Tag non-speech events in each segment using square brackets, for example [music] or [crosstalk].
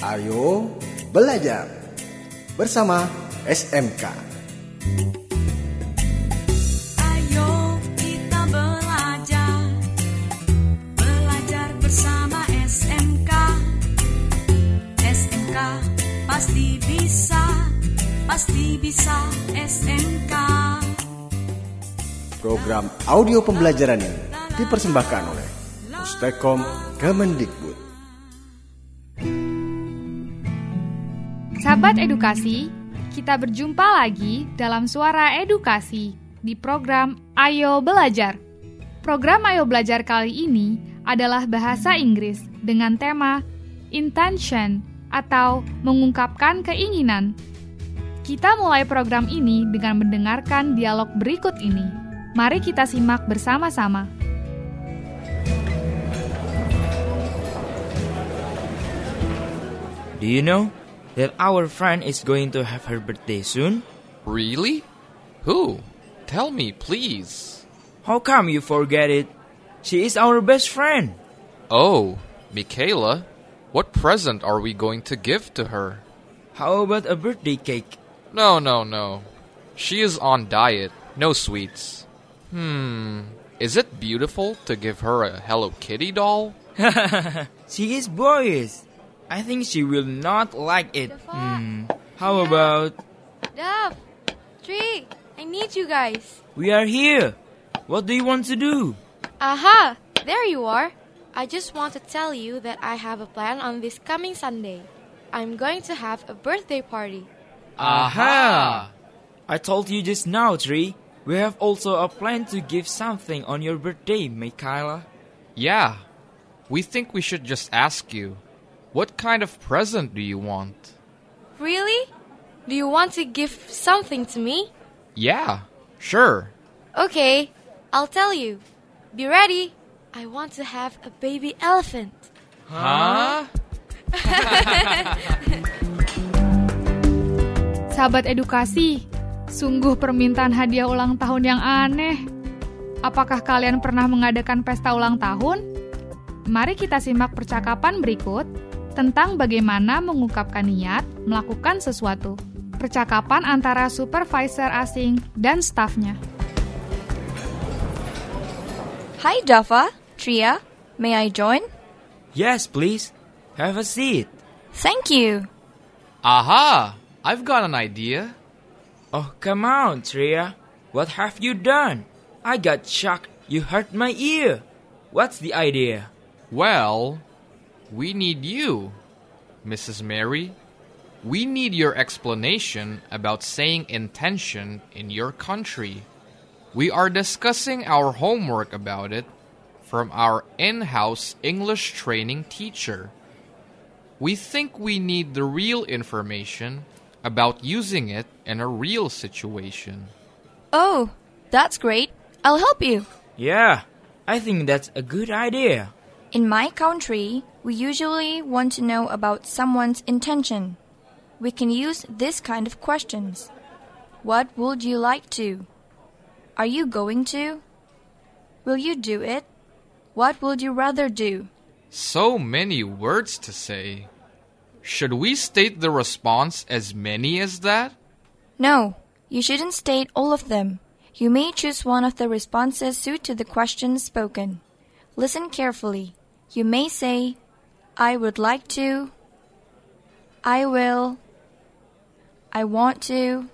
Ayo belajar bersama SMK. Ayo kita belajar Belajar bersama SMK SMK pasti bisa Pasti bisa SMK Program audio pembelajaran ini dipersembahkan oleh Pustekom Kemendikbud. Sahabat edukasi, kita berjumpa lagi dalam Suara Edukasi di program Ayo Belajar. Program Ayo Belajar kali ini adalah bahasa Inggris dengan tema intention atau mengungkapkan keinginan. Kita mulai program ini dengan mendengarkan dialog berikut ini. Mari kita simak bersama-sama. Do you know that our friend is going to have her birthday soon? Really? Who? Tell me, please. How come you forget it? She is our best friend. Oh, Michaela, what present are we going to give to her? How about a birthday cake? No, no, no. She is on diet, no sweets. Hmm, is it beautiful to give her a Hello Kitty doll? [laughs] she is boyish. I think she will not like it. Hmm. How about Dove! Tree! I need you guys. we are here? What do you want to do? Aha! There you are. I just want to tell you that I have a plan on this coming Sunday. I'm going to have a birthday party. Aha! I told you just now, Tree. We have also a plan to give something on your birthday, Michaela. Yeah. We think we should just ask you. What kind of present do you want? Really? Do you want to give something to me? Yeah, sure. Okay, I'll tell you. Be ready. I want to have a baby elephant. Huh? [laughs] Sahabat edukasi, sungguh permintaan hadiah ulang tahun yang aneh. Apakah kalian pernah mengadakan pesta ulang tahun? Mari kita simak percakapan berikut tentang bagaimana mengungkapkan niat melakukan sesuatu. Percakapan antara supervisor asing dan stafnya. Hi, Java. Tria, may I join? Yes, please. Have a seat. Thank you. Aha! I've got an idea. Oh, come on, Tria. What have you done? I got shocked. You hurt my ear. What's the idea? Well, we need you, Mrs. Mary. We need your explanation about saying intention in your country. We are discussing our homework about it from our in house English training teacher. We think we need the real information about using it in a real situation. Oh, that's great. I'll help you. Yeah, I think that's a good idea. In my country, we usually want to know about someone's intention. We can use this kind of questions. What would you like to? Are you going to? Will you do it? What would you rather do? So many words to say. Should we state the response as many as that? No, you shouldn't state all of them. You may choose one of the responses suit to the question spoken. Listen carefully. You may say, I would like to, I will, I want to,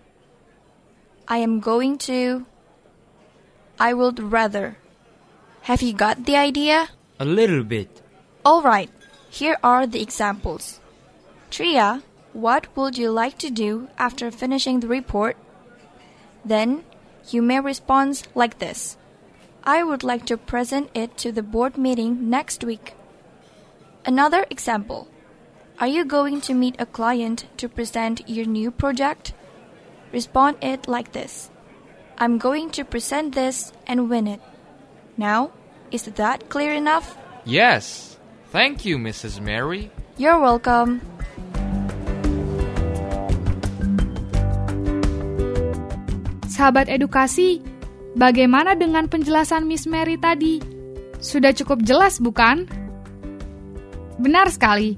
I am going to, I would rather. Have you got the idea? A little bit. Alright, here are the examples. Tria, what would you like to do after finishing the report? Then you may respond like this I would like to present it to the board meeting next week. Another example Are you going to meet a client to present your new project? Respond it like this I'm going to present this and win it. Now, is that clear enough? Yes. Thank you, Mrs. Mary. You're welcome. Sahabat edukasi, bagaimana dengan penjelasan Miss Mary tadi? Sudah cukup jelas, bukan? Benar sekali.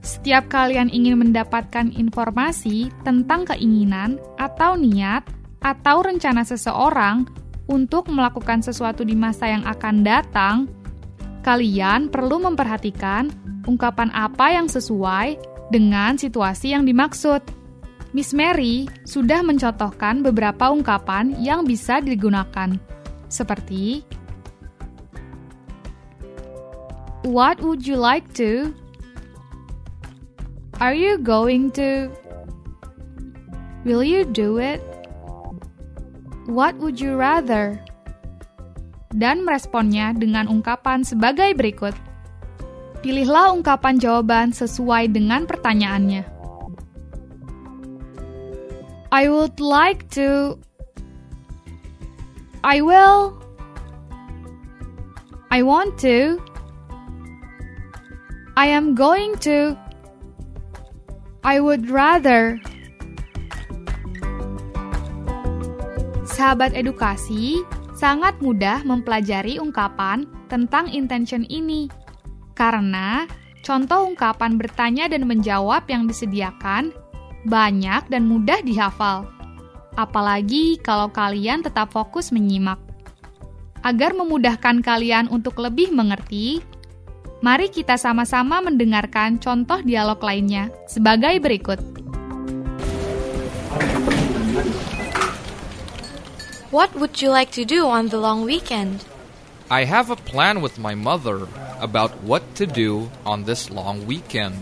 Setiap kalian ingin mendapatkan informasi tentang keinginan atau niat atau rencana seseorang untuk melakukan sesuatu di masa yang akan datang, kalian perlu memperhatikan ungkapan apa yang sesuai dengan situasi yang dimaksud. Miss Mary sudah mencontohkan beberapa ungkapan yang bisa digunakan, seperti What would you like to? Are you going to? Will you do it? What would you rather? Dan meresponnya dengan ungkapan sebagai berikut. Pilihlah ungkapan jawaban sesuai dengan pertanyaannya. I would like to. I will. I want to. I am going to. I would rather. Sahabat edukasi, sangat mudah mempelajari ungkapan tentang intention ini. Karena contoh ungkapan bertanya dan menjawab yang disediakan banyak dan mudah dihafal. Apalagi kalau kalian tetap fokus menyimak. Agar memudahkan kalian untuk lebih mengerti, Mari kita sama-sama mendengarkan contoh dialog lainnya sebagai berikut. What would you like to do on the long weekend? I have a plan with my mother about what to do on this long weekend.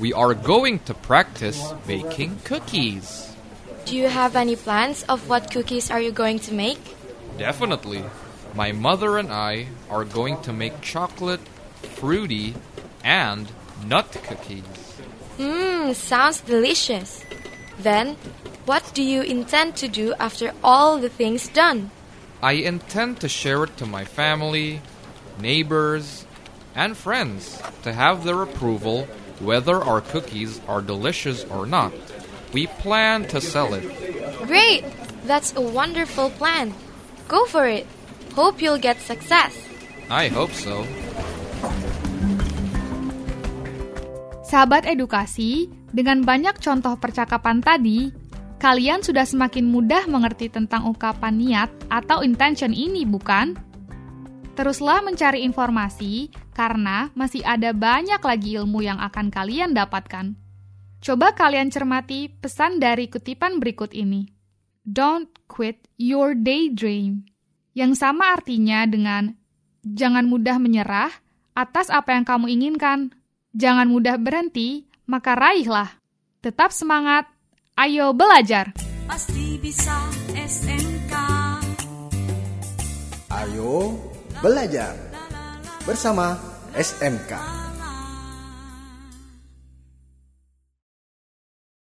We are going to practice baking cookies. Do you have any plans of what cookies are you going to make? Definitely. My mother and I are going to make chocolate fruity, and nut cookies. Mmm, sounds delicious. Then, what do you intend to do after all the things done? I intend to share it to my family, neighbors, and friends to have their approval whether our cookies are delicious or not. We plan to sell it. Great! That's a wonderful plan. Go for it. Hope you'll get success. I hope so. Sahabat edukasi, dengan banyak contoh percakapan tadi, kalian sudah semakin mudah mengerti tentang ungkapan niat atau intention ini, bukan? Teruslah mencari informasi, karena masih ada banyak lagi ilmu yang akan kalian dapatkan. Coba kalian cermati pesan dari kutipan berikut ini. Don't quit your daydream. Yang sama artinya dengan jangan mudah menyerah atas apa yang kamu inginkan. Jangan mudah berhenti, maka raihlah. Tetap semangat, ayo belajar. Pasti bisa SMK. Ayo belajar bersama SMK.